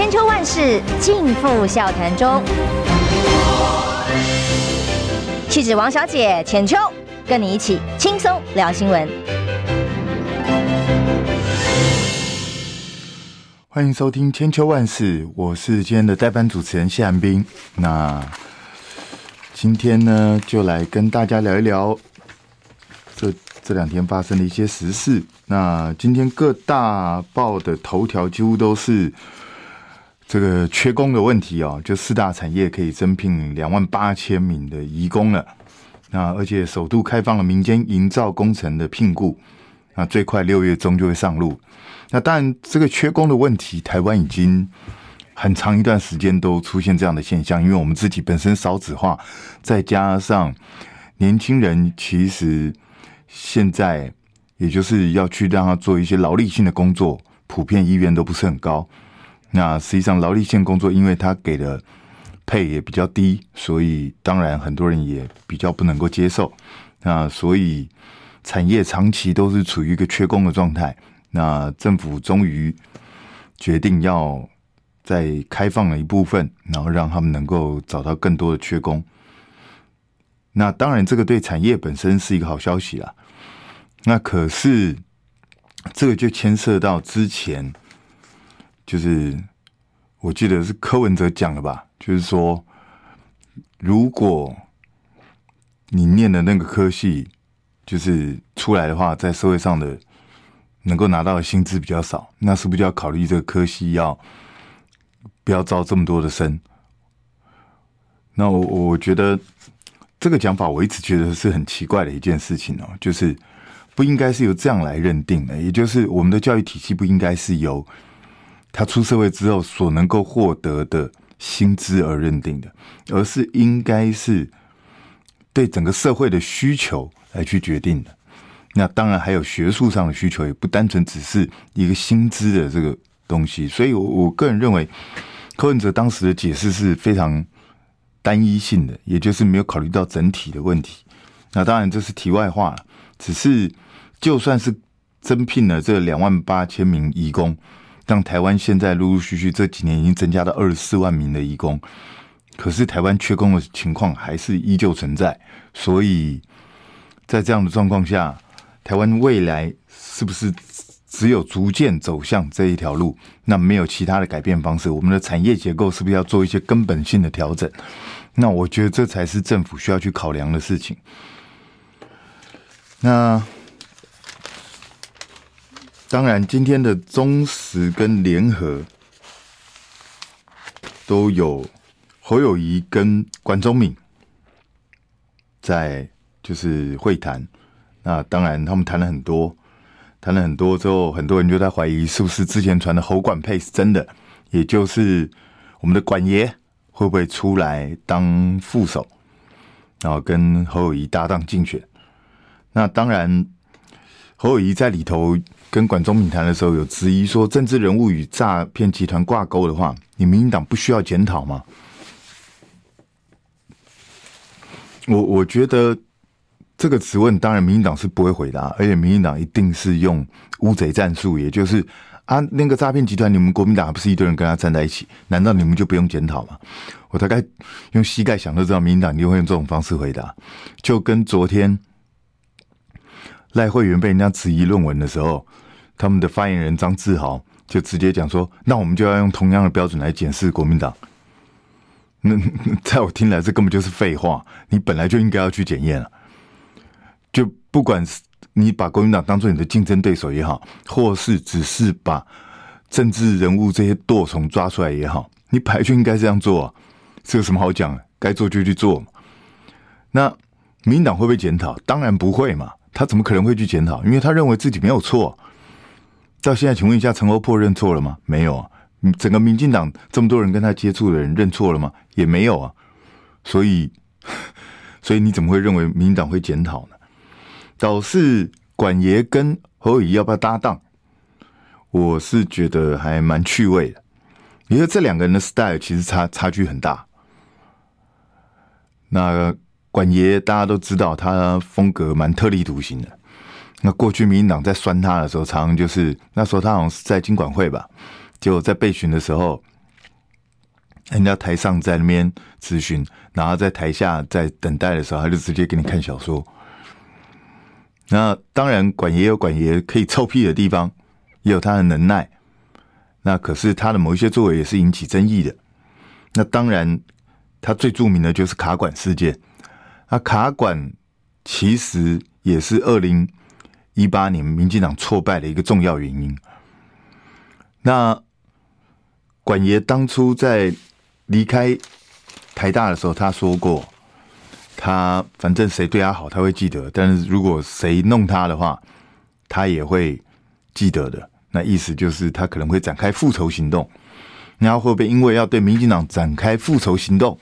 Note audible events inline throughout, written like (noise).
千秋万世尽付笑谈中。气质王小姐浅秋，跟你一起轻松聊新闻。欢迎收听《千秋万世》，我是今天的代班主持人谢寒冰。那今天呢，就来跟大家聊一聊这这两天发生的一些时事。那今天各大报的头条几乎都是这个缺工的问题哦，就四大产业可以增聘两万八千名的移工了。那而且首度开放了民间营造工程的聘雇，那最快六月中就会上路。那当然，这个缺工的问题，台湾已经很长一段时间都出现这样的现象。因为我们自己本身少子化，再加上年轻人其实现在也就是要去让他做一些劳力性的工作，普遍意愿都不是很高。那实际上劳力线工作，因为他给的配也比较低，所以当然很多人也比较不能够接受。那所以产业长期都是处于一个缺工的状态。那政府终于决定要再开放了一部分，然后让他们能够找到更多的缺工。那当然，这个对产业本身是一个好消息啦。那可是这个就牵涉到之前，就是我记得是柯文哲讲的吧，就是说，如果你念的那个科系就是出来的话，在社会上的。能够拿到的薪资比较少，那是不是就要考虑这个科系要不要招这么多的生？那我我觉得这个讲法，我一直觉得是很奇怪的一件事情哦，就是不应该是由这样来认定的，也就是我们的教育体系不应该是由他出社会之后所能够获得的薪资而认定的，而是应该是对整个社会的需求来去决定的。那当然还有学术上的需求，也不单纯只是一个薪资的这个东西。所以，我我个人认为，柯文哲当时的解释是非常单一性的，也就是没有考虑到整体的问题。那当然这是题外话，只是就算是增聘了这两万八千名义工，像台湾现在陆陆续续这几年已经增加到二十四万名的义工，可是台湾缺工的情况还是依旧存在。所以在这样的状况下，台湾未来是不是只有逐渐走向这一条路？那没有其他的改变方式？我们的产业结构是不是要做一些根本性的调整？那我觉得这才是政府需要去考量的事情。那当然，今天的中时跟联合都有侯友宜跟管中闵在就是会谈。那当然，他们谈了很多，谈了很多之后，很多人就在怀疑是不是之前传的侯管配是真的，也就是我们的管爷会不会出来当副手，然后跟侯友宜搭档竞选。那当然，侯友宜在里头跟管中闵谈的时候，有质疑说，政治人物与诈骗集团挂钩的话，你民进党不需要检讨吗？我我觉得。这个质问当然民进党是不会回答，而且民进党一定是用乌贼战术，也就是啊，那个诈骗集团，你们国民党还不是一堆人跟他站在一起？难道你们就不用检讨吗？我大概用膝盖想都知道，民进党一定会用这种方式回答。就跟昨天赖慧媛被人家质疑论文的时候，他们的发言人张志豪就直接讲说：“那我们就要用同样的标准来检视国民党。(laughs) ”那在我听来，这根本就是废话。你本来就应该要去检验了。就不管是你把国民党当做你的竞争对手也好，或是只是把政治人物这些惰虫抓出来也好，你本来就应该这样做啊，这有什么好讲的？该做就去做嘛。那民进党会不会检讨？当然不会嘛，他怎么可能会去检讨？因为他认为自己没有错。到现在，请问一下，陈欧珀认错了吗？没有啊。整个民进党这么多人跟他接触的人认错了吗？也没有啊。所以，(laughs) 所以你怎么会认为民进党会检讨呢？倒是管爷跟侯友谊要不要搭档？我是觉得还蛮趣味的，因为这两个人的 style 其实差差距很大。那管爷大家都知道，他风格蛮特立独行的。那过去民进党在酸他的时候，常常就是那时候他好像是在经管会吧，就在备询的时候，人家台上在那边咨询，然后在台下在等待的时候，他就直接给你看小说。那当然，管爷有管爷可以臭屁的地方，也有他的能耐。那可是他的某一些作为也是引起争议的。那当然，他最著名的就是卡管事件。那卡管其实也是二零一八年民进党挫败的一个重要原因。那管爷当初在离开台大的时候，他说过，他反正谁对他好，他会记得；但是如果谁弄他的话，他也会记得的。那意思就是他可能会展开复仇行动。然后会不会因为要对民进党展开复仇行动，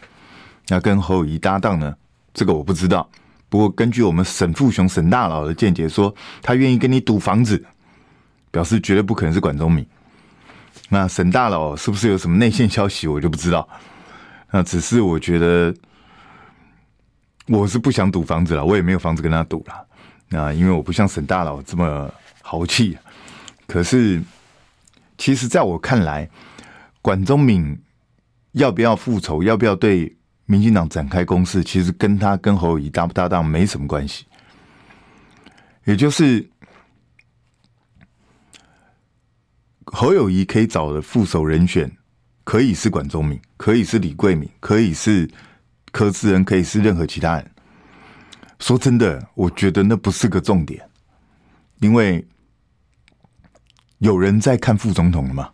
要跟侯友宜搭档呢？这个我不知道。不过根据我们沈富雄沈大佬的见解说，他愿意跟你赌房子，表示绝对不可能是管中闵。那沈大佬是不是有什么内线消息，我就不知道。那只是我觉得，我是不想赌房子了，我也没有房子跟他赌了。那因为我不像沈大佬这么豪气。可是，其实在我看来，管中闵要不要复仇，要不要对民进党展开攻势，其实跟他跟侯友宜搭不搭档没什么关系。也就是。侯友宜可以找的副手人选，可以是管中闵，可以是李贵敏，可以是柯志恩，可以是任何其他人。说真的，我觉得那不是个重点，因为有人在看副总统了嘛。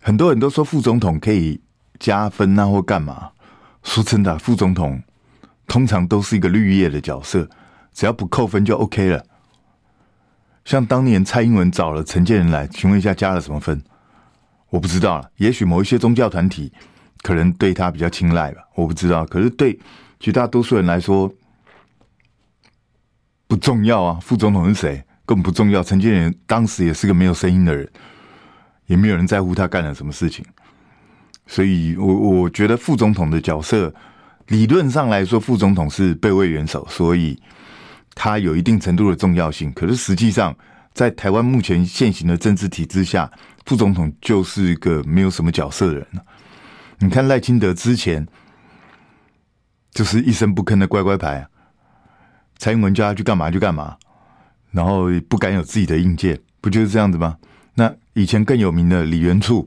很多人都说副总统可以加分啊，或干嘛。说真的，副总统通常都是一个绿叶的角色，只要不扣分就 OK 了。像当年蔡英文找了陈建仁来，请问一下加了什么分？我不知道了。也许某一些宗教团体可能对他比较青睐吧，我不知道。可是对绝大多数人来说不重要啊。副总统是谁根本不重要。陈建仁当时也是个没有声音的人，也没有人在乎他干了什么事情。所以我我觉得副总统的角色，理论上来说，副总统是备位元首，所以。他有一定程度的重要性，可是实际上，在台湾目前现行的政治体制下，副总统就是一个没有什么角色的人。你看赖清德之前就是一声不吭的乖乖牌，蔡英文叫他去干嘛就干嘛，然后不敢有自己的硬件，不就是这样子吗？那以前更有名的李元簇，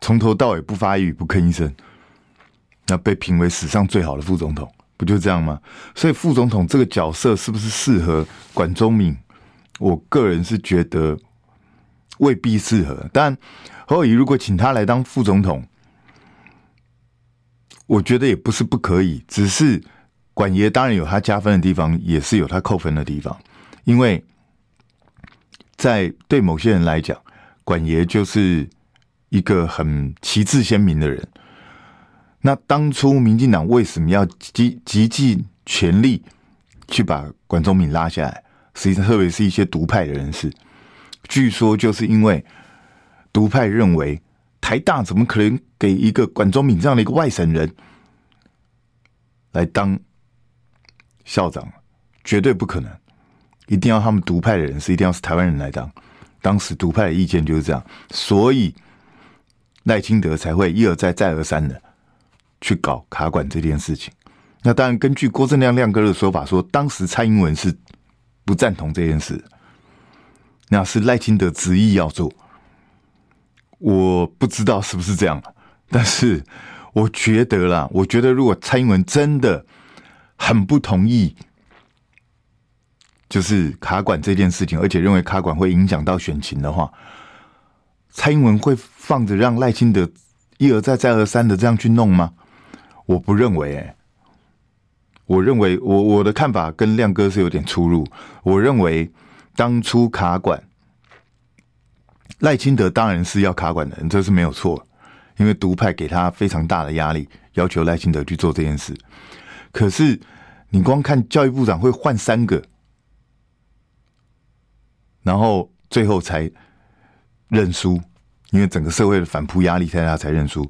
从头到尾不发一语不吭一声，那被评为史上最好的副总统。不就这样吗？所以副总统这个角色是不是适合管中闵？我个人是觉得未必适合。但侯友宜如果请他来当副总统，我觉得也不是不可以。只是管爷当然有他加分的地方，也是有他扣分的地方。因为在对某些人来讲，管爷就是一个很旗帜鲜明的人。那当初民进党为什么要极极尽全力去把管中闵拉下来？实际上，特别是一些独派的人士，据说就是因为独派认为台大怎么可能给一个管中闵这样的一个外省人来当校长？绝对不可能，一定要他们独派的人士，一定要是台湾人来当。当时独派的意见就是这样，所以赖清德才会一而再、再而三的。去搞卡管这件事情，那当然根据郭正亮亮哥的说法说，当时蔡英文是不赞同这件事，那是赖清德执意要做，我不知道是不是这样，但是我觉得啦，我觉得如果蔡英文真的很不同意，就是卡管这件事情，而且认为卡管会影响到选情的话，蔡英文会放着让赖清德一而再再而三的这样去弄吗？我不认为、我认为我我的看法跟亮哥是有点出入。我认为当初卡管赖清德当然是要卡管的人，这是没有错，因为独派给他非常大的压力，要求赖清德去做这件事。可是你光看教育部长会换三个，然后最后才认输，因为整个社会的反扑压力太大才认输。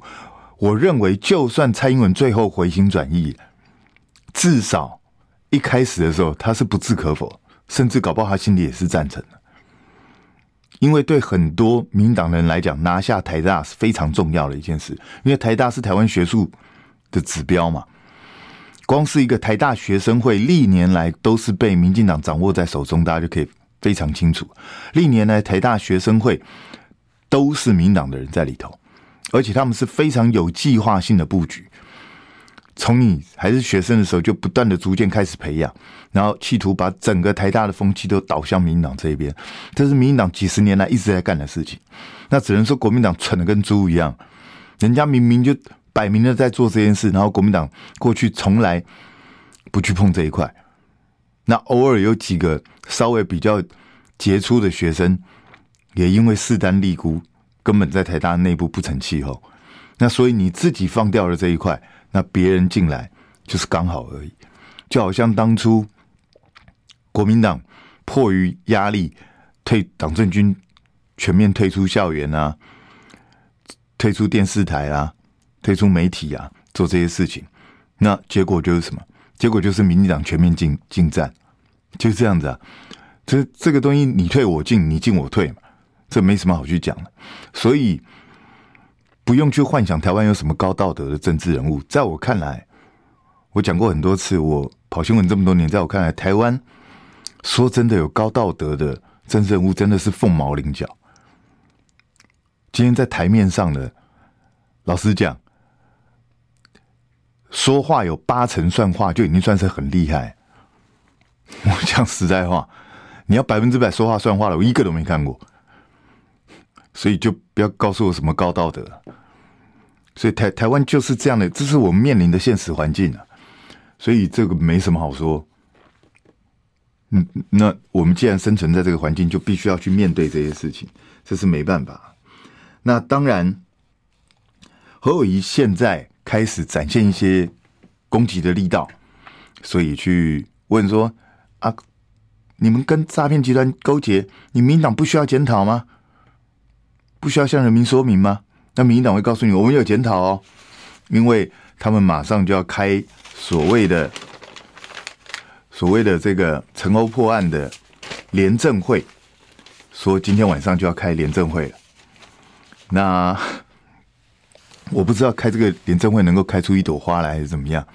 我认为，就算蔡英文最后回心转意，至少一开始的时候他是不置可否，甚至搞不好他心里也是赞成的。因为对很多民党人来讲，拿下台大是非常重要的一件事，因为台大是台湾学术的指标嘛。光是一个台大学生会，历年来都是被民进党掌握在手中，大家就可以非常清楚。历年来台大学生会都是民党的人在里头，而且他们是非常有计划性的布局。从你还是学生的时候，就不断的逐渐开始培养，然后企图把整个台大的风气都导向民党这一边。这是民进党几十年来一直在干的事情。那只能说国民党蠢的跟猪一样，人家明明就摆明了在做这件事，然后国民党过去从来不去碰这一块。那偶尔有几个稍微比较杰出的学生，也因为势单力孤，根本在台大内部不成气候。那所以你自己放掉了这一块。那别人进来就是刚好而已，就好像当初国民党迫于压力退党政军全面退出校园啊，退出电视台啊，退出媒体啊，做这些事情，那结果就是什么？结果就是民进党全面进进战，就是这样子啊。这这个东西你退我进，你进我退嘛，这没什么好去讲的，所以。不用去幻想台湾有什么高道德的政治人物，在我看来，我讲过很多次，我跑新闻这么多年，在我看来，台湾说真的有高道德的政治人物，真的是凤毛麟角。今天在台面上的，老实讲，说话有八成算话，就已经算是很厉害。(laughs) 我讲实在话，你要百分之百说话算话的，我一个都没看过。所以就不要告诉我什么高道德。所以台台湾就是这样的，这是我们面临的现实环境啊。所以这个没什么好说。嗯，那我们既然生存在这个环境，就必须要去面对这些事情，这是没办法。那当然，何友宜现在开始展现一些攻击的力道，所以去问说：啊，你们跟诈骗集团勾结，你民党不需要检讨吗？不需要向人民说明吗？那民进党会告诉你，我们有检讨哦，因为他们马上就要开所谓的所谓的这个陈欧破案的廉政会，说今天晚上就要开廉政会了。那 (laughs) 我不知道开这个廉政会能够开出一朵花来还是怎么样，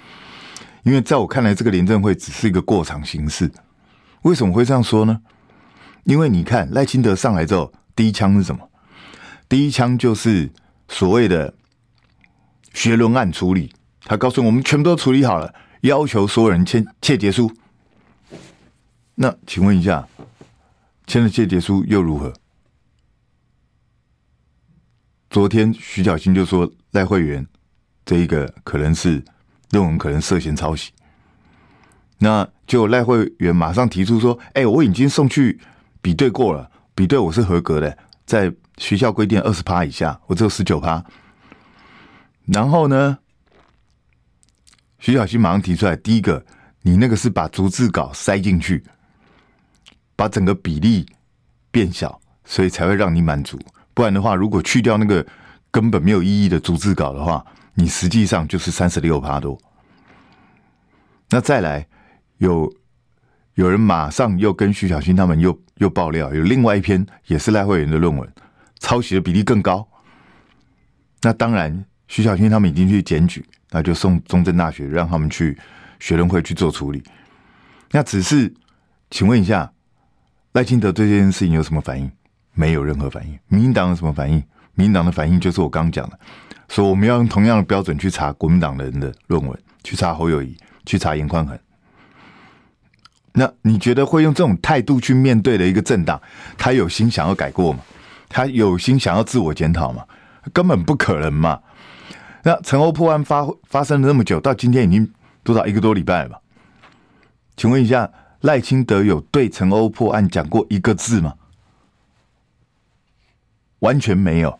因为在我看来，这个廉政会只是一个过场形式。为什么会这样说呢？因为你看赖清德上来之后，第一枪是什么？第一枪就是所谓的学伦案处理，他告诉我们全部都处理好了，要求所有人签切结书。那请问一下，签了切结书又如何？昨天徐小新就说赖慧媛这一个可能是论文可能涉嫌抄袭，那就赖慧媛马上提出说：“哎，我已经送去比对过了，比对我是合格的，在。”学校规定二十趴以下，我只有十九趴。然后呢，徐小新马上提出来，第一个，你那个是把逐字稿塞进去，把整个比例变小，所以才会让你满足。不然的话，如果去掉那个根本没有意义的逐字稿的话，你实际上就是三十六趴多。那再来，有有人马上又跟徐小新他们又又爆料，有另外一篇也是赖慧媛的论文。抄袭的比例更高，那当然，徐小新他们已经去检举，那就送中正大学，让他们去学伦会去做处理。那只是，请问一下，赖清德对这件事情有什么反应？没有任何反应。民进党有什么反应？民进党的反应就是我刚讲的，说我们要用同样的标准去查国民党人的论文，去查侯友宜，去查严宽恒。那你觉得会用这种态度去面对的一个政党，他有心想要改过吗？他有心想要自我检讨吗？根本不可能嘛！那陈欧破案发发生了那么久，到今天已经多少一个多礼拜了吧？请问一下，赖清德有对陈欧破案讲过一个字吗？完全没有。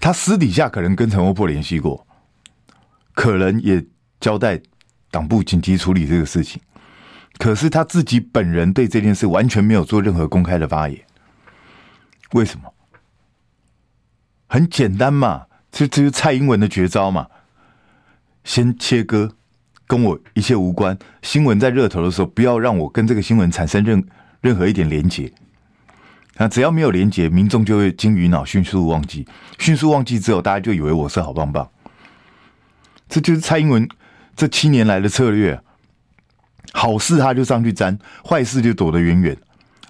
他私底下可能跟陈欧破联系过，可能也交代党部紧急处理这个事情，可是他自己本人对这件事完全没有做任何公开的发言。为什么？很简单嘛，这这是蔡英文的绝招嘛。先切割，跟我一切无关。新闻在热头的时候，不要让我跟这个新闻产生任任何一点连结。那只要没有连结，民众就会金鱼脑，迅速忘记，迅速忘记之后，大家就以为我是好棒棒。这就是蔡英文这七年来的策略，好事他就上去沾，坏事就躲得远远。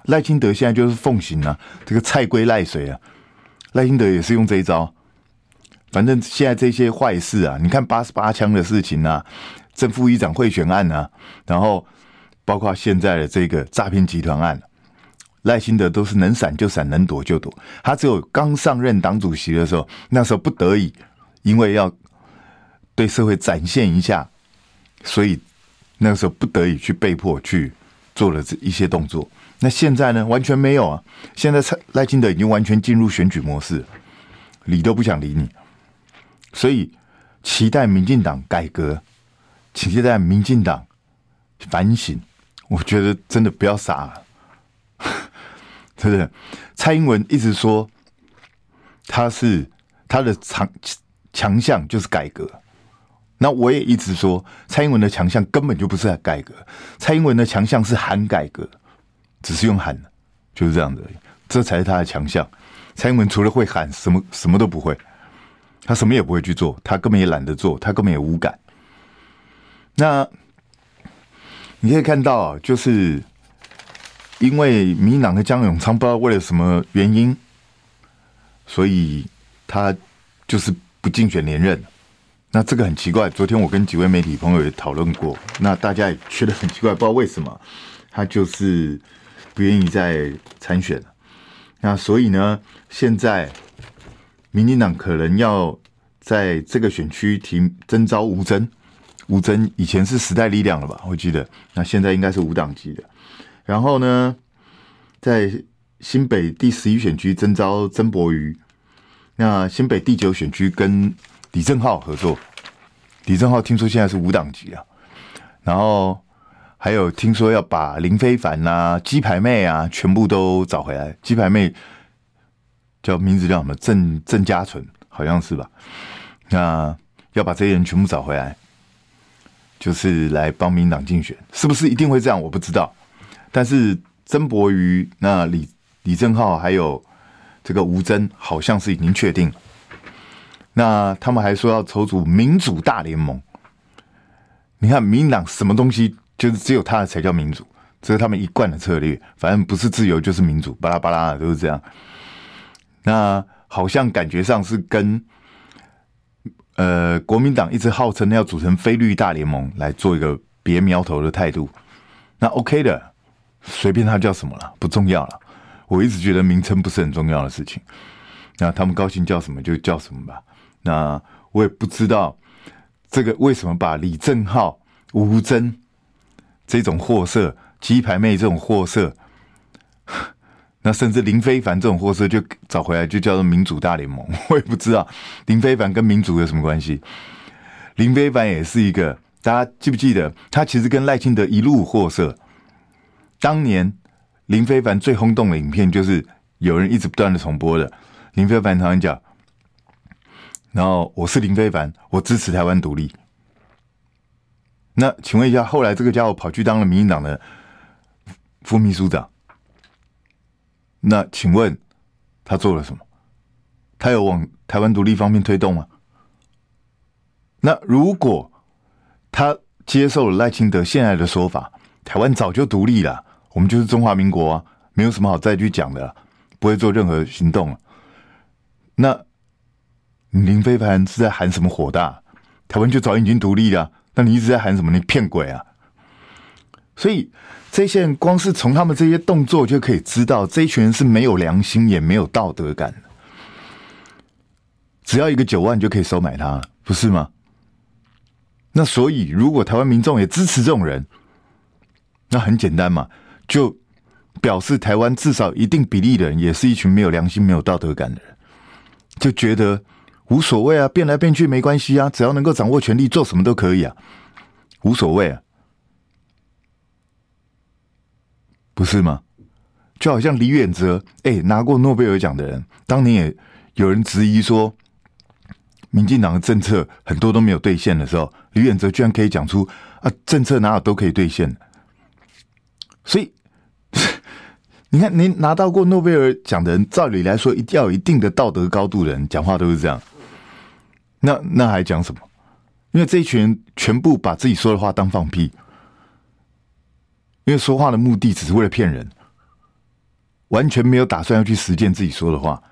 赖清德现在就是奉行啊，这个菜龟赖水啊，赖清德也是用这一招。反正现在这些坏事啊，你看八十八枪的事情啊，正副议长贿选案啊，然后包括现在的这个诈骗集团案，赖清德都是能闪就闪，能躲就躲。他只有刚上任党主席的时候，那时候不得已，因为要。对社会展现一下，所以那个时候不得已去被迫去做了这一些动作。那现在呢，完全没有啊！现在蔡赖清德已经完全进入选举模式，理都不想理你。所以期待民进党改革，期待民进党反省。我觉得真的不要傻了，对不对？蔡英文一直说他是他的强强项就是改革。那我也一直说，蔡英文的强项根本就不是改革，蔡英文的强项是喊改革，只是用喊，就是这样的，这才是他的强项。蔡英文除了会喊，什么什么都不会，他什么也不会去做，他根本也懒得做，他根本也无感。那你可以看到，就是因为民进党的江永昌不知道为了什么原因，所以他就是不竞选连任。那这个很奇怪，昨天我跟几位媒体朋友也讨论过，那大家也觉得很奇怪，不知道为什么他就是不愿意再参选了。那所以呢，现在民进党可能要在这个选区提征召吴峥，吴峥以前是时代力量了吧？我记得，那现在应该是无党籍的。然后呢，在新北第十一选区征召曾博瑜，那新北第九选区跟李正浩合作，李正浩听说现在是无党籍啊，然后还有听说要把林非凡呐、鸡排妹啊全部都找回来。鸡排妹叫名字叫什么？郑郑家纯，好像是吧？那要把这些人全部找回来，就是来帮民党竞选，是不是一定会这样？我不知道。但是曾柏瑜、那李李正浩还有这个吴征，好像是已经确定。那他们还说要筹组民主大联盟。你看，民党什么东西就是只有他的才叫民主，这是他们一贯的策略。反正不是自由就是民主，巴拉巴拉的都是这样。那好像感觉上是跟呃国民党一直号称要组成非绿大联盟来做一个别苗头的态度。那 OK 的，随便他叫什么了，不重要了。我一直觉得名称不是很重要的事情。那他们高兴叫什么就叫什么吧。那我也不知道这个为什么把李正浩、吴征这种货色、鸡排妹这种货色，(laughs) 那甚至林非凡这种货色就找回来，就叫做民主大联盟。(laughs) 我也不知道林非凡跟民主有什么关系。林非凡也是一个，大家记不记得他其实跟赖清德一路货色？当年林非凡最轰动的影片就是有人一直不断的重播的，林非凡常常讲。然后我是林非凡，我支持台湾独立。那请问一下，后来这个家伙跑去当了民进党的副秘书长。那请问他做了什么？他有往台湾独立方面推动吗？那如果他接受了赖清德现在的说法，台湾早就独立了，我们就是中华民国啊，没有什么好再去讲的，不会做任何行动了。那。林飞凡是在喊什么火大？台湾就早已经独立了，那你一直在喊什么？你骗鬼啊！所以这些人光是从他们这些动作就可以知道，这一群人是没有良心也没有道德感的。只要一个九万就可以收买他，不是吗？那所以，如果台湾民众也支持这种人，那很简单嘛，就表示台湾至少一定比例的人也是一群没有良心、没有道德感的人，就觉得。无所谓啊，变来变去没关系啊，只要能够掌握权力，做什么都可以啊，无所谓啊，不是吗？就好像李远哲，哎，拿过诺贝尔奖的人，当年也有人质疑说，民进党的政策很多都没有兑现的时候，李远哲居然可以讲出啊，政策哪有都可以兑现，所以 (laughs) 你看，你拿到过诺贝尔奖的人，照理来说，一定要有一定的道德高度的人，讲话都是这样。那那还讲什么？因为这一群人全部把自己说的话当放屁，因为说话的目的只是为了骗人，完全没有打算要去实践自己说的话，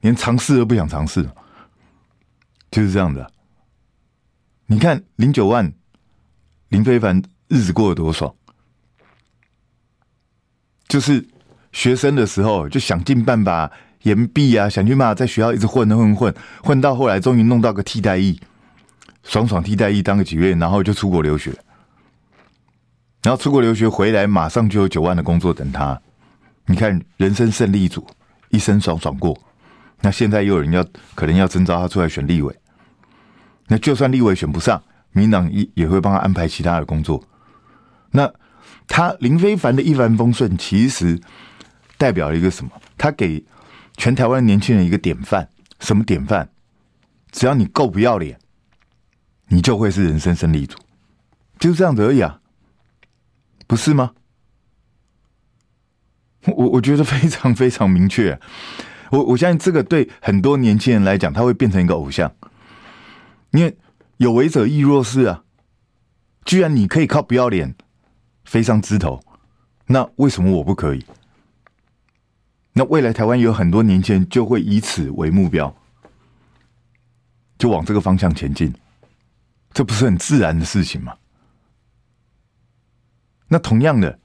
连尝试都不想尝试，就是这样的。你看零九万林非凡日子过得多爽，就是学生的时候就想尽办法延毕啊，想去嘛在学校一直混混混混，到后来终于弄到个替代役，爽爽替代役当个几月，然后就出国留学，然后出国留学回来马上就有九万的工作等他。你看人生胜利组一生爽爽过，那现在又有人要可能要征召他出来选立委。那就算立委选不上，民党也也会帮他安排其他的工作。那他林非凡的一帆风顺，其实代表了一个什么？他给全台湾年轻人一个典范。什么典范？只要你够不要脸，你就会是人生胜利组，就这样子而已啊，不是吗？我我觉得非常非常明确。我我相信这个对很多年轻人来讲，他会变成一个偶像。因为有为者亦若是啊，居然你可以靠不要脸飞上枝头，那为什么我不可以？那未来台湾有很多年轻人就会以此为目标，就往这个方向前进，这不是很自然的事情吗？那同样的，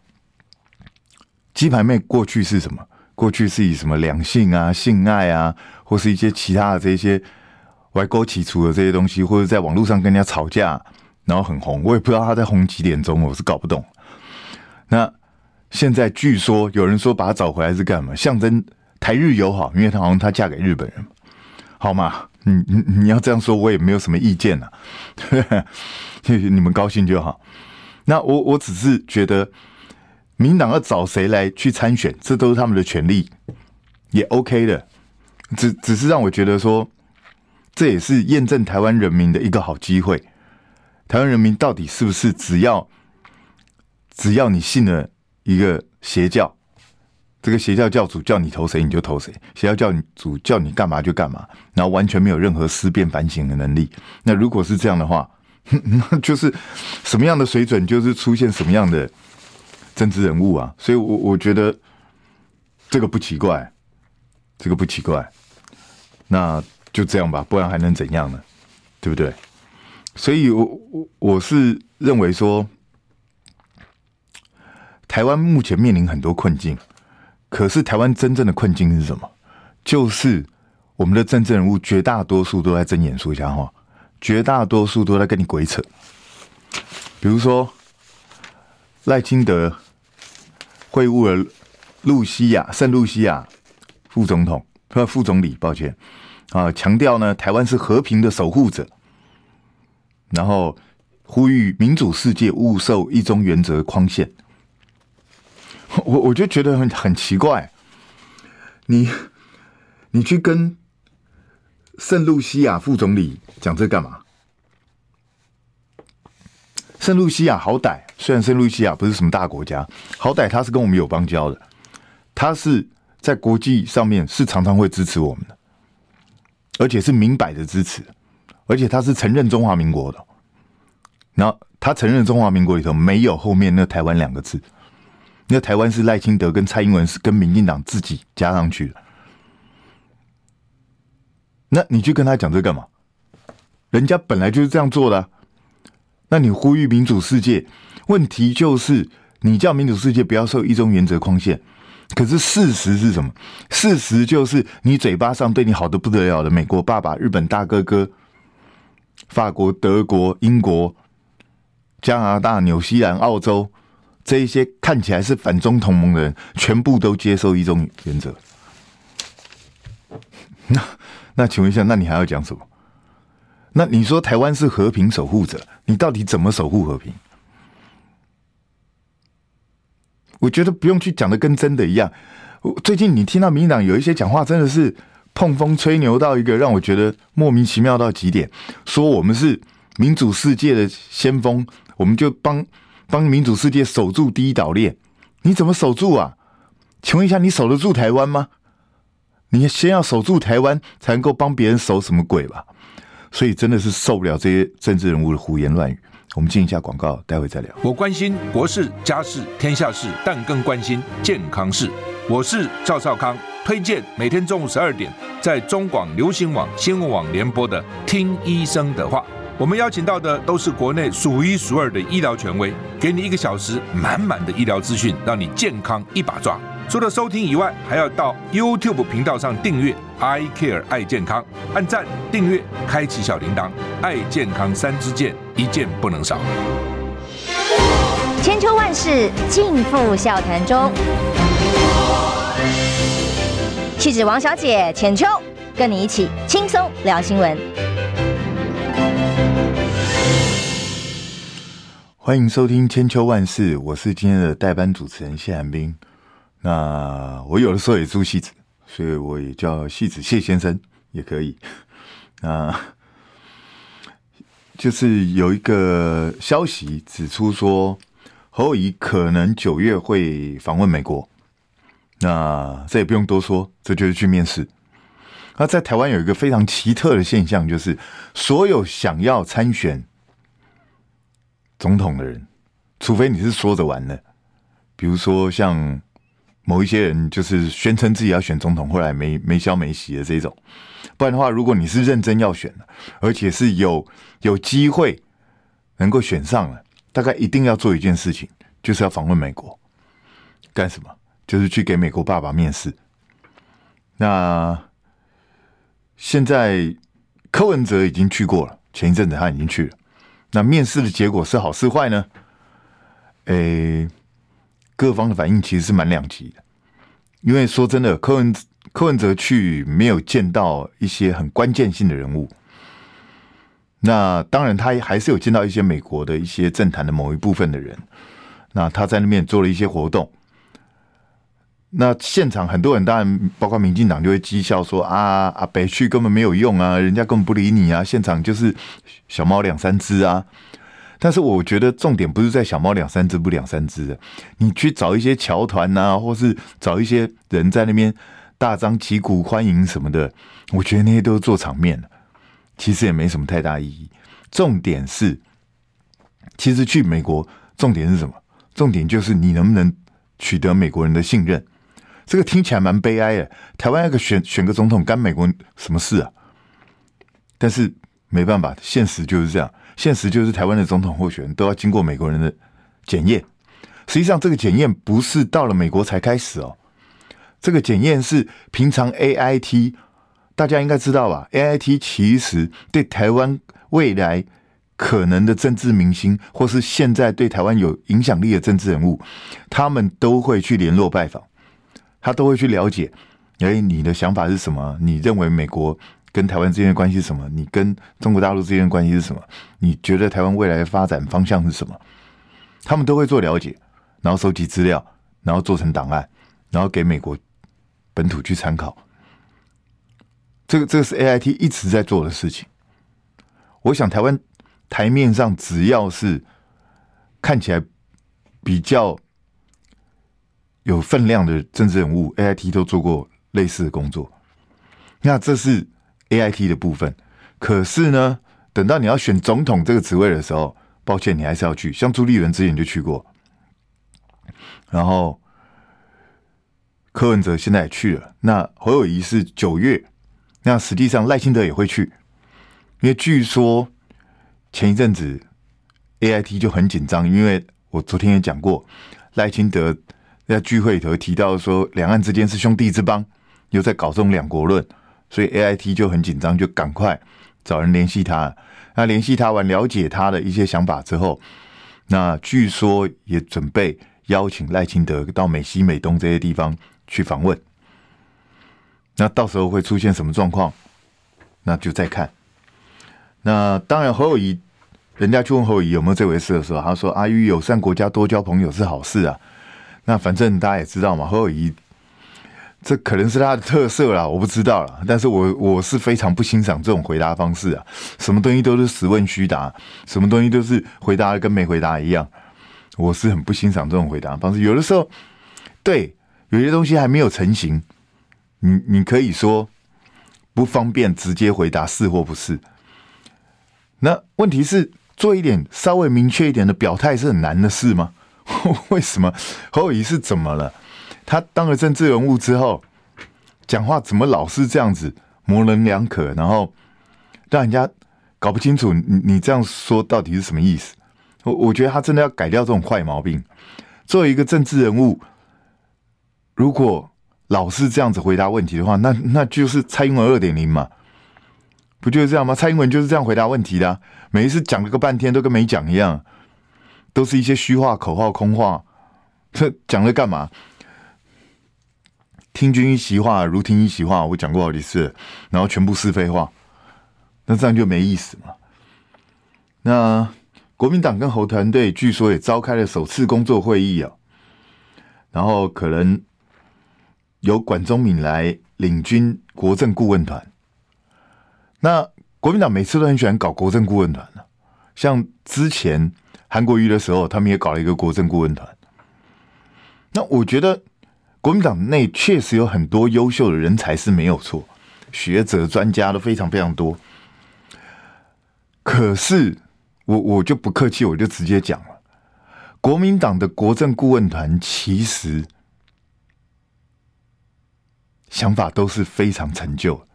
鸡排妹过去是什么？过去是以什么两性啊、性爱啊，或是一些其他的这些。歪勾起初的这些东西，或者在网络上跟人家吵架，然后很红，我也不知道他在红几点钟，我是搞不懂。那现在据说有人说把他找回来是干嘛？象征台日友好，因为他好像他嫁给日本人，好吗？你你你要这样说，我也没有什么意见啊。(laughs) 你们高兴就好。那我我只是觉得，民党要找谁来去参选，这都是他们的权利，也 OK 的。只只是让我觉得说。这也是验证台湾人民的一个好机会。台湾人民到底是不是只要只要你信了一个邪教，这个邪教教主叫你投谁你就投谁，邪教教主叫你干嘛就干嘛，然后完全没有任何思辨反省的能力。那如果是这样的话，那 (laughs) 就是什么样的水准，就是出现什么样的政治人物啊。所以我，我觉得这个不奇怪，这个不奇怪。那。就这样吧，不然还能怎样呢？对不对？所以，我我我是认为说，台湾目前面临很多困境，可是台湾真正的困境是什么？就是我们的政治人物绝大多数都在睁眼说瞎话，绝大多数都在跟你鬼扯。比如说，赖清德会晤了露西亚、圣露西亚副总统和副总理，抱歉。啊，强调呢，台湾是和平的守护者，然后呼吁民主世界勿受一中原则框限。(laughs) 我我就觉得很很奇怪，你你去跟圣露西亚副总理讲这干嘛？圣露西亚好歹虽然圣露西亚不是什么大国家，好歹他是跟我们有邦交的，他是在国际上面是常常会支持我们的。而且是明摆的支持，而且他是承认中华民国的，然后他承认中华民国里头没有后面那台湾两个字，那台湾是赖清德跟蔡英文是跟民进党自己加上去的，那你去跟他讲这干嘛？人家本来就是这样做的，那你呼吁民主世界，问题就是你叫民主世界不要受一中原则框限。可是事实是什么？事实就是你嘴巴上对你好的不得了的美国爸爸、日本大哥哥、法国、德国、英国、加拿大、纽西兰、澳洲这一些看起来是反中同盟的人，全部都接受一中原则。(laughs) 那那请问一下，那你还要讲什么？那你说台湾是和平守护者，你到底怎么守护和平？我觉得不用去讲的跟真的一样。最近你听到民进党有一些讲话，真的是碰风吹牛到一个让我觉得莫名其妙到极点。说我们是民主世界的先锋，我们就帮帮民主世界守住第一岛链。你怎么守住啊？请问一下，你守得住台湾吗？你先要守住台湾，才能够帮别人守什么鬼吧？所以真的是受不了这些政治人物的胡言乱语。我们进一下广告，待会再聊。我关心国事、家事、天下事，但更关心健康事。我是赵少康，推荐每天中午十二点在中广流行网、新闻网联播的《听医生的话》。我们邀请到的都是国内数一数二的医疗权威，给你一个小时满满的医疗资讯，让你健康一把抓。除了收听以外，还要到 YouTube 频道上订阅 “I Care 爱健康”，按赞、订阅、开启小铃铛，爱健康三支箭，一件不能少。千秋万世尽付笑谈中，气质王小姐浅秋，跟你一起轻松聊新闻。欢迎收听《千秋万世》，我是今天的代班主持人谢寒冰。那我有的时候也住戏子，所以我也叫戏子谢先生也可以。那就是有一个消息指出说，侯友可能九月会访问美国。那这也不用多说，这就是去面试。那在台湾有一个非常奇特的现象，就是所有想要参选总统的人，除非你是说着玩的，比如说像。某一些人就是宣称自己要选总统，后来没没消没息的这种。不然的话，如果你是认真要选的，而且是有有机会能够选上了，大概一定要做一件事情，就是要访问美国。干什么？就是去给美国爸爸面试。那现在柯文哲已经去过了，前一阵子他已经去了。那面试的结果是好是坏呢？诶。各方的反应其实是蛮两极的，因为说真的，柯文柯文哲去没有见到一些很关键性的人物，那当然他还是有见到一些美国的一些政坛的某一部分的人，那他在那边做了一些活动，那现场很多人当然包括民进党就会讥笑说啊啊北去根本没有用啊，人家根本不理你啊，现场就是小猫两三只啊。但是我觉得重点不是在小猫两三只不两三只的，你去找一些侨团呐，或是找一些人在那边大张旗鼓欢迎什么的，我觉得那些都是做场面，其实也没什么太大意义。重点是，其实去美国重点是什么？重点就是你能不能取得美国人的信任。这个听起来蛮悲哀的，台湾那个选选个总统干美国什么事啊？但是没办法，现实就是这样。现实就是台湾的总统候选人都要经过美国人的检验。实际上，这个检验不是到了美国才开始哦。这个检验是平常 AIT，大家应该知道吧？AIT 其实对台湾未来可能的政治明星，或是现在对台湾有影响力的政治人物，他们都会去联络拜访，他都会去了解。哎，你的想法是什么？你认为美国？跟台湾之间的关系是什么？你跟中国大陆之间的关系是什么？你觉得台湾未来的发展方向是什么？他们都会做了解，然后收集资料，然后做成档案，然后给美国本土去参考。这个这个是 AIT 一直在做的事情。我想台湾台面上只要是看起来比较有分量的政治人物，AIT 都做过类似的工作。那这是。A I T 的部分，可是呢，等到你要选总统这个职位的时候，抱歉，你还是要去。像朱立伦之前就去过，然后柯文哲现在也去了。那侯友谊是九月，那实际上赖清德也会去，因为据说前一阵子 A I T 就很紧张，因为我昨天也讲过，赖清德在聚会里头提到说，两岸之间是兄弟之邦，又在搞这种两国论。所以 AIT 就很紧张，就赶快找人联系他。那联系他完，了解他的一些想法之后，那据说也准备邀请赖清德到美西、美东这些地方去访问。那到时候会出现什么状况？那就再看。那当然，侯友宜，人家去问侯友宜有没有这回事的时候，他说：“啊，与友善国家多交朋友是好事啊。”那反正大家也知道嘛，侯友宜。这可能是他的特色啦，我不知道啦。但是我我是非常不欣赏这种回答方式啊，什么东西都是实问虚答，什么东西都是回答跟没回答一样，我是很不欣赏这种回答方式。有的时候，对，有些东西还没有成型，你你可以说不方便直接回答是或不是。那问题是做一点稍微明确一点的表态是很难的事吗？(laughs) 为什么侯友谊是怎么了？他当了政治人物之后，讲话怎么老是这样子模棱两可，然后让人家搞不清楚你你这样说到底是什么意思？我我觉得他真的要改掉这种坏毛病。作为一个政治人物，如果老是这样子回答问题的话，那那就是蔡英文二点零嘛，不就是这样吗？蔡英文就是这样回答问题的，每一次讲了个半天都跟没讲一样，都是一些虚话、口号、空话，(laughs) 这讲了干嘛？听君一席话，如听一席话。我讲过好几次，然后全部是废话，那这样就没意思嘛。那国民党跟侯团队据说也召开了首次工作会议啊，然后可能由管中闵来领军国政顾问团。那国民党每次都很喜欢搞国政顾问团的，像之前韩国瑜的时候，他们也搞了一个国政顾问团。那我觉得。国民党内确实有很多优秀的人才是没有错，学者专家都非常非常多。可是我我就不客气，我就直接讲了，国民党的国政顾问团其实想法都是非常陈旧，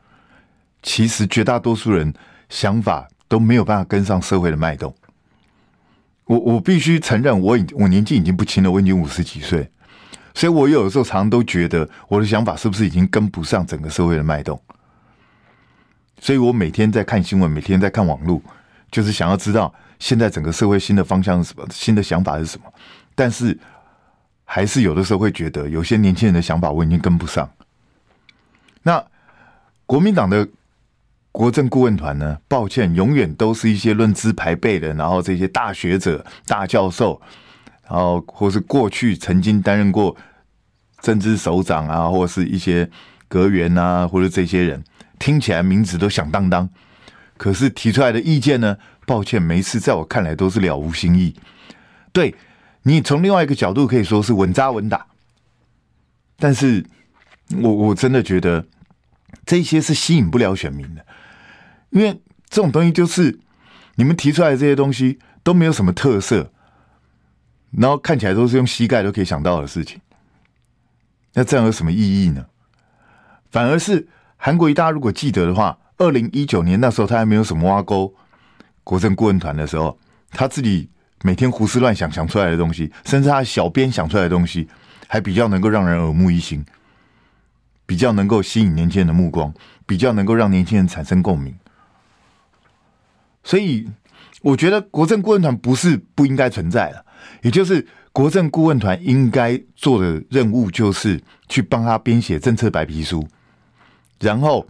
其实绝大多数人想法都没有办法跟上社会的脉动。我我必须承认，我已我年纪已经不轻了，我已经五十几岁。所以，我有的时候常常都觉得，我的想法是不是已经跟不上整个社会的脉动？所以我每天在看新闻，每天在看网络，就是想要知道现在整个社会新的方向是什么，新的想法是什么。但是，还是有的时候会觉得，有些年轻人的想法我已经跟不上。那国民党的国政顾问团呢？抱歉，永远都是一些论资排辈的，然后这些大学者、大教授。然后，或是过去曾经担任过政治首长啊，或是一些阁员啊，或者这些人，听起来名字都响当当，可是提出来的意见呢？抱歉，每一次在我看来都是了无新意。对，你从另外一个角度可以说是稳扎稳打，但是我我真的觉得这些是吸引不了选民的，因为这种东西就是你们提出来这些东西都没有什么特色。然后看起来都是用膝盖都可以想到的事情，那这样有什么意义呢？反而是韩国瑜，大家如果记得的话，二零一九年那时候他还没有什么挖沟国政顾问团的时候，他自己每天胡思乱想想出来的东西，甚至他小编想出来的东西，还比较能够让人耳目一新，比较能够吸引年轻人的目光，比较能够让年轻人产生共鸣。所以我觉得国政顾问团不是不应该存在的。也就是国政顾问团应该做的任务，就是去帮他编写政策白皮书，然后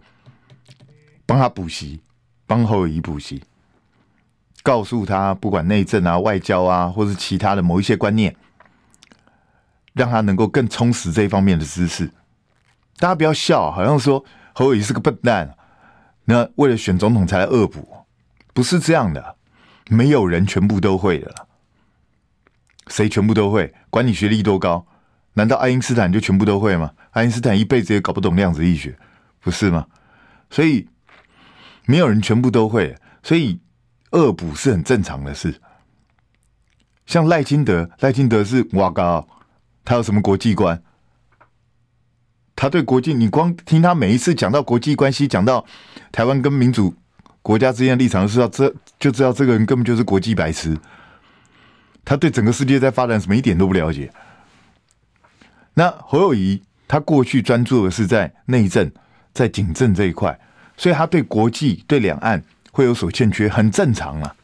帮他补习，帮侯友谊补习，告诉他不管内政啊、外交啊，或是其他的某一些观念，让他能够更充实这一方面的知识。大家不要笑，好像说侯友谊是个笨蛋，那为了选总统才来恶补，不是这样的，没有人全部都会的。谁全部都会？管你学历多高？难道爱因斯坦就全部都会吗？爱因斯坦一辈子也搞不懂量子力学，不是吗？所以没有人全部都会，所以恶补是很正常的事。像赖清德，赖清德是哇高，他有什么国际观？他对国际，你光听他每一次讲到国际关系，讲到台湾跟民主国家之间的立场，就知道这就知道这个人根本就是国际白痴。他对整个世界在发展什么一点都不了解。那侯友宜他过去专注的是在内政、在警政这一块，所以他对国际、对两岸会有所欠缺，很正常啊。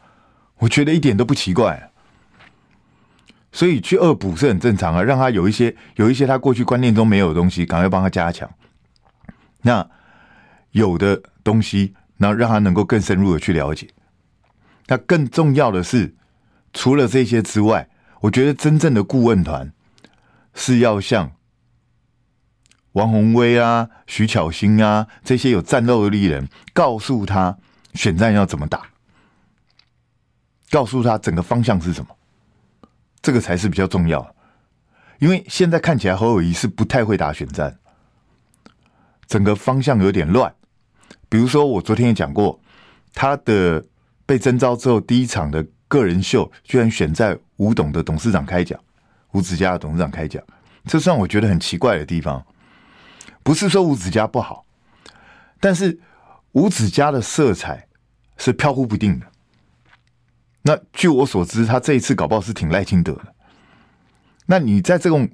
我觉得一点都不奇怪。所以去恶补是很正常啊，让他有一些有一些他过去观念中没有的东西，赶快帮他加强。那有的东西，然后让他能够更深入的去了解。那更重要的是。除了这些之外，我觉得真正的顾问团是要像王鸿薇啊、徐巧芯啊这些有战斗力的人，告诉他选战要怎么打，告诉他整个方向是什么，这个才是比较重要。因为现在看起来侯友谊是不太会打选战，整个方向有点乱。比如说，我昨天也讲过，他的被征召之后第一场的个人秀，居然选在吴董的董事长开讲，吴子嘉的董事长开讲，这算我觉得很奇怪的地方。不是说吴子嘉不好，但是吴子嘉的色彩是飘忽不定的。那据我所知，他这一次搞不好是挺赖清德的。那你在这种，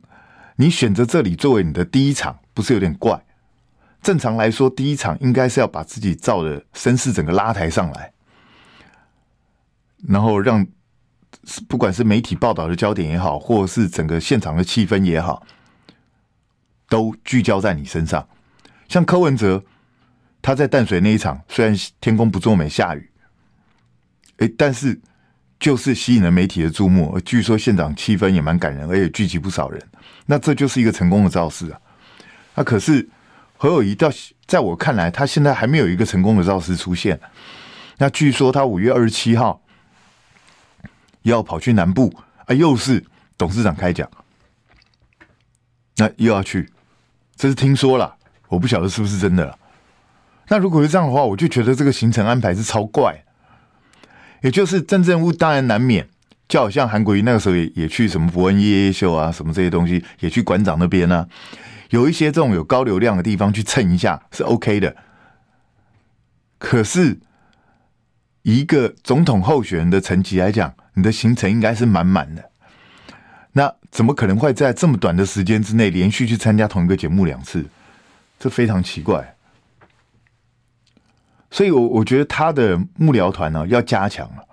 你选择这里作为你的第一场，不是有点怪？正常来说，第一场应该是要把自己造的声势整个拉抬上来，然后让不管是媒体报道的焦点也好，或是整个现场的气氛也好，都聚焦在你身上。像柯文哲，他在淡水那一场，虽然天公不作美，下雨，哎，但是。就是吸引了媒体的注目，据说现场气氛也蛮感人，而且聚集不少人。那这就是一个成功的造势啊！那可是何友宜到在我看来，他现在还没有一个成功的造势出现。那据说他五月二十七号要跑去南部啊，又是董事长开讲，那又要去，这是听说了，我不晓得是不是真的。那如果是这样的话，我就觉得这个行程安排是超怪。也就是政治人物当然难免，就好像韩国瑜那个时候也也去什么伯恩夜夜秀啊，什么这些东西也去馆长那边呢、啊，有一些这种有高流量的地方去蹭一下是 OK 的。可是，一个总统候选人的层级来讲，你的行程应该是满满的。那怎么可能会在这么短的时间之内连续去参加同一个节目两次？这非常奇怪。所以，我我觉得他的幕僚团呢要加强了，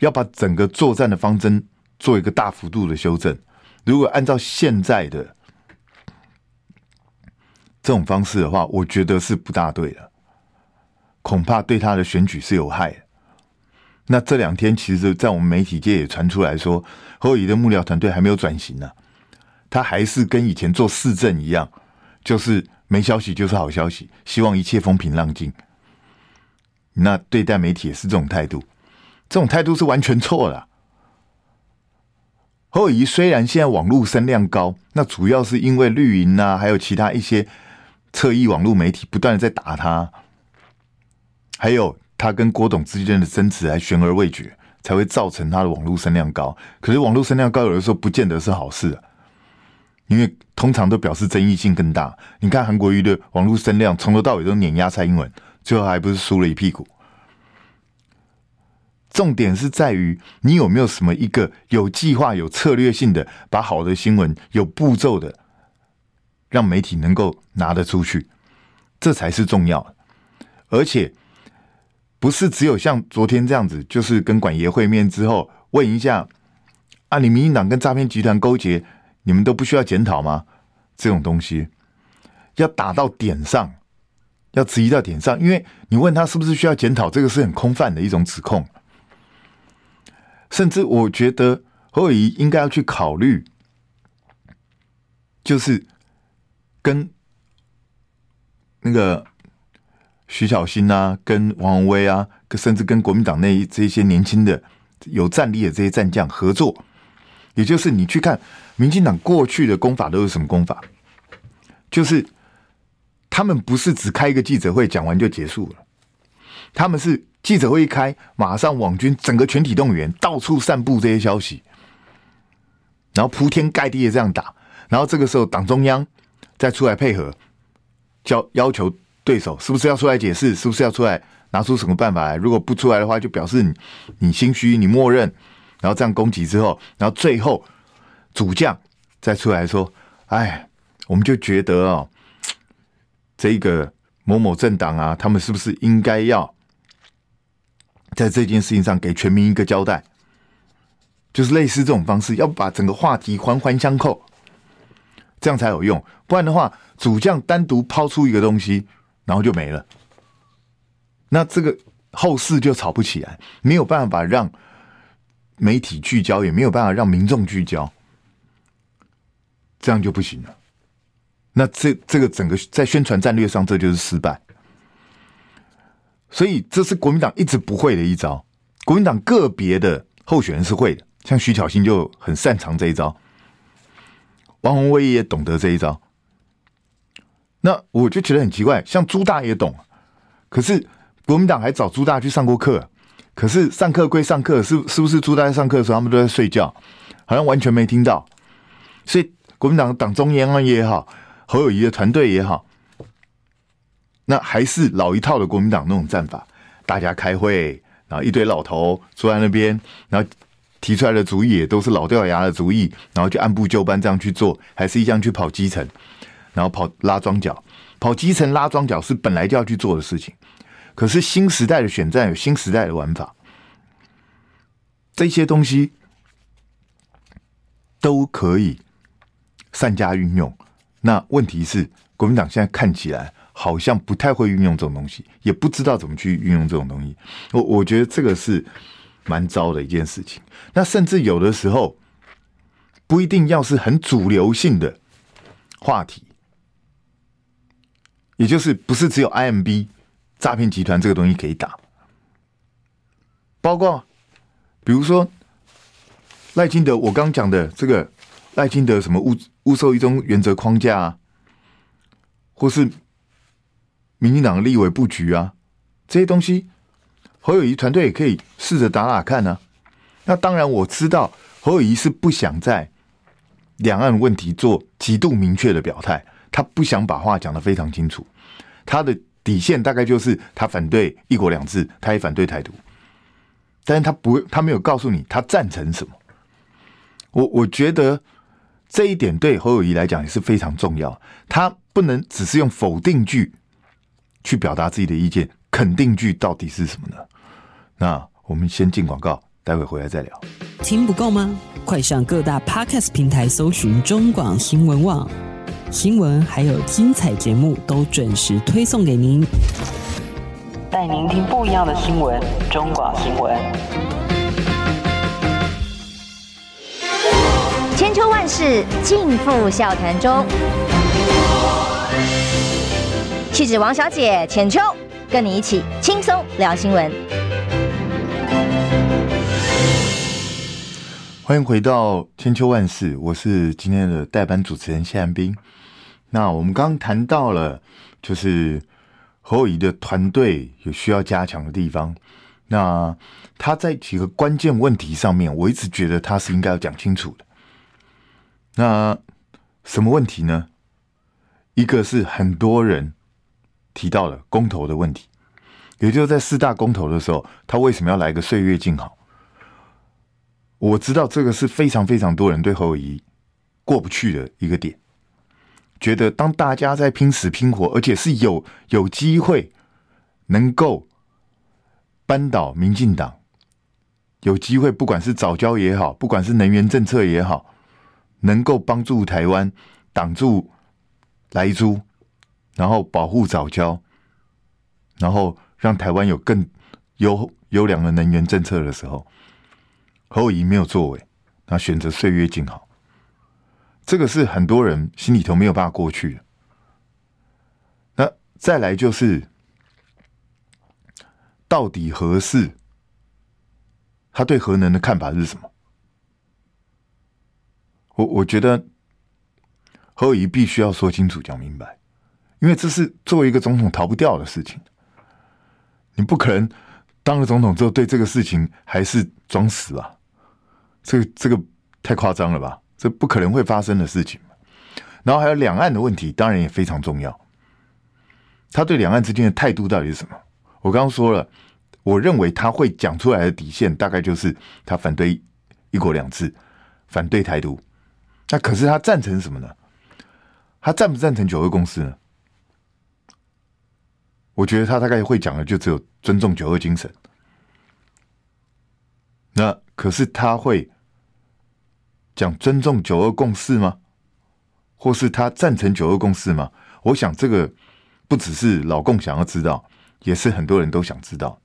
要把整个作战的方针做一个大幅度的修正。如果按照现在的这种方式的话，我觉得是不大对的，恐怕对他的选举是有害的。那这两天，其实，在我们媒体界也传出来说，侯友宜的幕僚团队还没有转型呢，他还是跟以前做市政一样，就是没消息就是好消息，希望一切风平浪静。那对待媒体也是这种态度，这种态度是完全错的。侯友宜虽然现在网络声量高，那主要是因为绿营啊，还有其他一些侧翼网络媒体不断的在打他，还有他跟郭董之间的争执还悬而未决，才会造成他的网络声量高。可是网络声量高，有的时候不见得是好事啊，因为通常都表示争议性更大。你看韩国瑜的网络声量从头到尾都碾压蔡英文。最后还不是输了一屁股。重点是在于你有没有什么一个有计划、有策略性的，把好的新闻有步骤的，让媒体能够拿得出去，这才是重要。而且不是只有像昨天这样子，就是跟管爷会面之后问一下啊，你民进党跟诈骗集团勾结，你们都不需要检讨吗？这种东西要打到点上。要质疑到点上，因为你问他是不是需要检讨，这个是很空泛的一种指控。甚至我觉得侯友宜应该要去考虑，就是跟那个徐小新啊，跟王鸿薇啊，甚至跟国民党内这些年轻的有战力的这些战将合作。也就是你去看民进党过去的攻法都是什么攻法，就是。他们不是只开一个记者会，讲完就结束了。他们是记者会一开，马上网军整个全体动员，到处散布这些消息，然后铺天盖地的这样打。然后这个时候，党中央再出来配合，叫要求对手是不是要出来解释，是不是要出来拿出什么办法来？如果不出来的话，就表示你你心虚，你默认。然后这样攻击之后，然后最后主将再出来说：“哎，我们就觉得哦。”这个某某政党啊，他们是不是应该要在这件事情上给全民一个交代？就是类似这种方式，要把整个话题环环相扣，这样才有用。不然的话，主将单独抛出一个东西，然后就没了，那这个后事就吵不起来，没有办法让媒体聚焦，也没有办法让民众聚焦，这样就不行了。那这这个整个在宣传战略上，这就是失败。所以这是国民党一直不会的一招。国民党个别的候选人是会的，像徐巧芯就很擅长这一招。王鸿薇也懂得这一招。那我就觉得很奇怪，像朱大也懂，可是国民党还找朱大去上过课，可是上课归上课，是是不是朱大在上课的时候他们都在睡觉，好像完全没听到。所以国民党党中央也好，侯友谊的团队也好，那还是老一套的国民党那种战法，大家开会，然后一堆老头坐在那边，然后提出来的主意也都是老掉牙的主意，然后就按部就班这样去做，还是一样去跑基层。然后跑拉庄脚，跑基层拉庄脚是本来就要去做的事情。可是新时代的选战有新时代的玩法，这些东西都可以善加运用。那问题是，国民党现在看起来好像不太会运用这种东西，也不知道怎么去运用这种东西。我我觉得这个是蛮糟的一件事情。那甚至有的时候不一定要是很主流性的话题。也就是不是只有 IMB 诈骗集团这个东西可以打，包括比如说赖清德，我刚讲的这个赖清德什么误误授一中原则框架啊，或是民进党立委布局啊，这些东西侯友宜团队也可以试着打打看呢、那当然我知道侯友宜是不想在两岸问题做极度明确的表态。他不想把话讲得非常清楚，他的底线大概就是他反对一国两制，他也反对台独，但是他不，他没有告诉你他赞成什么。我我觉得这一点对侯友宜来讲也是非常重要，他不能只是用否定句去表达自己的意见，肯定句到底是什么呢？那我们先进广告，待会回来再聊。听不够吗？快上各大 Podcast 平台搜寻中广新闻网。新闻还有精彩节目都准时推送给您，带您听不一样的新闻。中广新闻，千秋万世尽付笑谈中。气质王小姐浅秋，跟你一起轻松聊新闻。欢迎回到千秋万世，我是今天的代班主持人谢安斌。那我们刚谈到了，就是侯友宜的团队有需要加强的地方。那他在几个关键问题上面，我一直觉得他是应该要讲清楚的。那什么问题呢？一个是很多人提到了公投的问题，也就是在四大公投的时候，他为什么要来个岁月静好？我知道这个是非常非常多人对侯友宜过不去的一个点。觉得当大家在拼死拼活，而且是有有机会能够扳倒民进党，有机会不管是早教也好，不管是能源政策也好，能够帮助台湾挡住莱猪，然后保护早教，然后让台湾有更优优良的能源政策的时候，侯友宜没有作为，他选择岁月静好。这个是很多人心里头没有办法过去的。那再来就是，到底何事，他对核能的看法是什么？我我觉得侯友宜必须要说清楚、讲明白，因为这是作为一个总统逃不掉的事情。你不可能当了总统之后对这个事情还是装死吧？这个这个太夸张了吧？这不可能会发生的事情。然后还有两岸的问题，当然也非常重要。他对两岸之间的态度到底是什么？我刚刚说了，我认为他会讲出来的底线，大概就是他反对一国两制，反对台独。那可是他赞成什么呢？他赞不赞成九二共识呢？我觉得他大概会讲的就只有尊重九二精神。那可是他会。讲尊重九二共识吗？或是他赞成九二共识吗？我想这个不只是老共想要知道，也是很多人都想知道。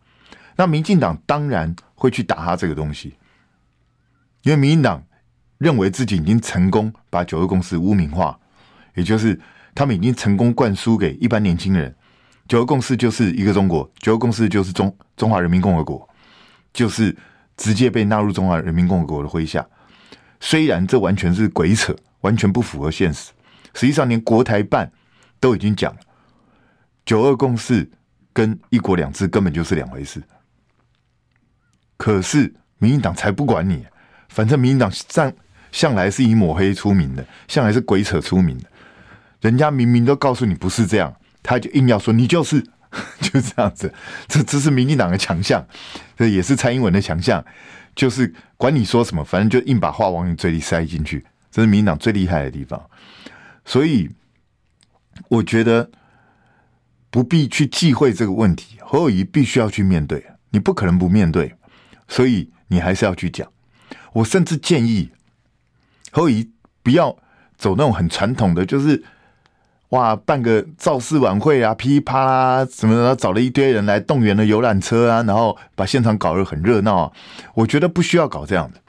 那民进党当然会去打他这个东西，因为民进党认为自己已经成功把九二共识污名化，也就是他们已经成功灌输给一般年轻人，九二共识就是一个中国，九二共识就是中中华人民共和国，就是直接被纳入中华人民共和国的麾下。虽然这完全是鬼扯，完全不符合现实。实际上，连国台办都已经讲了，九二共识跟一国两制根本就是两回事。可是民进党才不管你，反正民进党向向来是以抹黑出名的，向来是鬼扯出名的。人家明明都告诉你不是这样，他就硬要说你就是，(laughs) 就这样子。这这是民进党的强项，这也是蔡英文的强项，就是管你说什么，反正就硬把话往你嘴里塞进去。这是民党最厉害的地方。所以，我觉得不必去忌讳这个问题。侯友谊必须要去面对，你不可能不面对，所以你还是要去讲。我甚至建议侯友谊不要走那种很传统的，就是哇办个造势晚会啊，噼里啪啦什么的，找了一堆人来动员了游览车啊，然后把现场搞得很热闹啊。我觉得不需要搞这样的。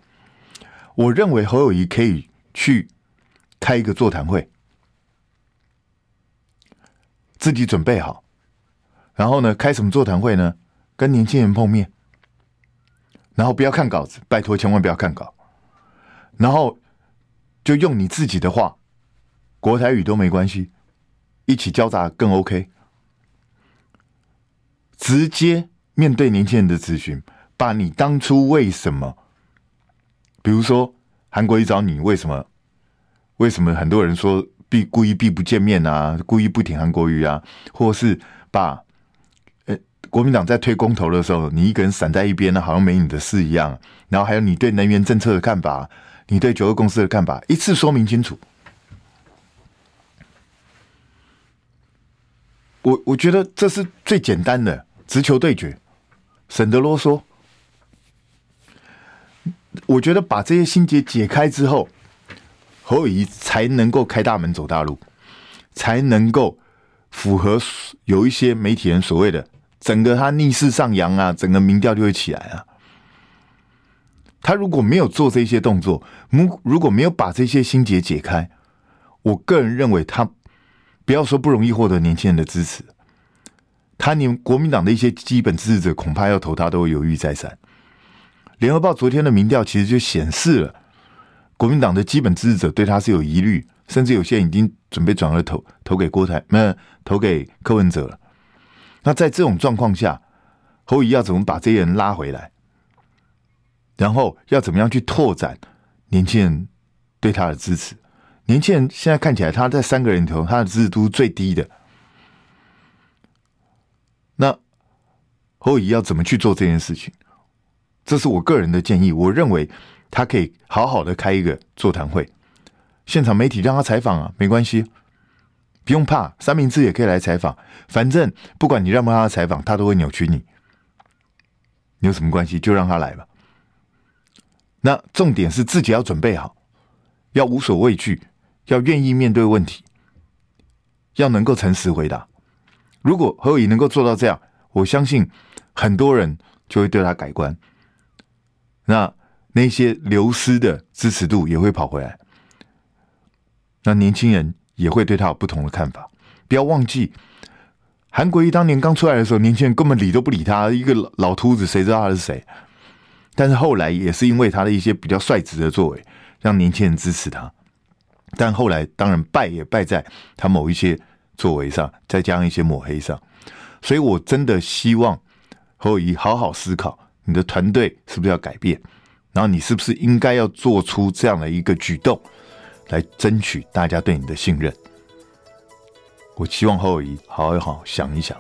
我认为侯友谊可以去开一个座谈会。自己准备好，然后呢，开什么座谈会呢？跟年轻人碰面，然后不要看稿子，拜托千万不要看稿，然后就用你自己的话，国台语都没关系，一起交杂更 OK。直接面对年轻人的咨询，把你当初为什么，比如说韩国瑜找你，为什么？为什么很多人说？避故意避不见面啊，故意不挺韩国瑜啊，或是把呃国民党在推公投的时候，你一个人散在一边呢，好像没你的事一样。然后还有你对能源政策的看法，你对九二共识的看法，一次说明清楚。我我觉得这是最简单的直球对决，省得啰嗦。我觉得把这些心结解开之后。侯友宜才能够开大门走大路，才能够符合有一些媒体人所谓的整个他逆势上扬啊，整个民调就会起来啊。他如果没有做这些动作，如如果没有把这些心结解开，我个人认为他不要说不容易获得年轻人的支持，他连国民党的一些基本支持者恐怕要投他都会犹豫再三。联合报昨天的民调其实就显示了。国民党的基本支持者对他是有疑虑，甚至有些人已经准备转而投投给郭台，没有投给柯文哲了。那在这种状况下，侯友要怎么把这些人拉回来？然后要怎么样去拓展年轻人对他的支持？年轻人现在看起来，他在三个人里头，他的支持度最低的。那侯友宜要怎么去做这件事情？这是我个人的建议，我认为。他可以好好的开一个座谈会，现场媒体让他采访啊，没关系，不用怕，三明治也可以来采访，反正不管你让不让他采访，他都会扭曲你，你有什么关系？就让他来吧。那重点是自己要准备好，要无所畏惧，要愿意面对问题，要能够诚实回答。如果何以能够做到这样，我相信很多人就会对他改观。那。那些流失的支持度也会跑回来，那年轻人也会对他有不同的看法。不要忘记，韩国瑜当年刚出来的时候，年轻人根本理都不理他，一个老秃子，谁知道他是谁？但是后来也是因为他的一些比较率直的作为，让年轻人支持他。但后来当然败也败在他某一些作为上，再加上一些抹黑上。所以我真的希望侯友好好思考，你的团队是不是要改变？然后你是不是应该要做出这样的一个举动，来争取大家对你的信任？我希望侯友宜好好想一想。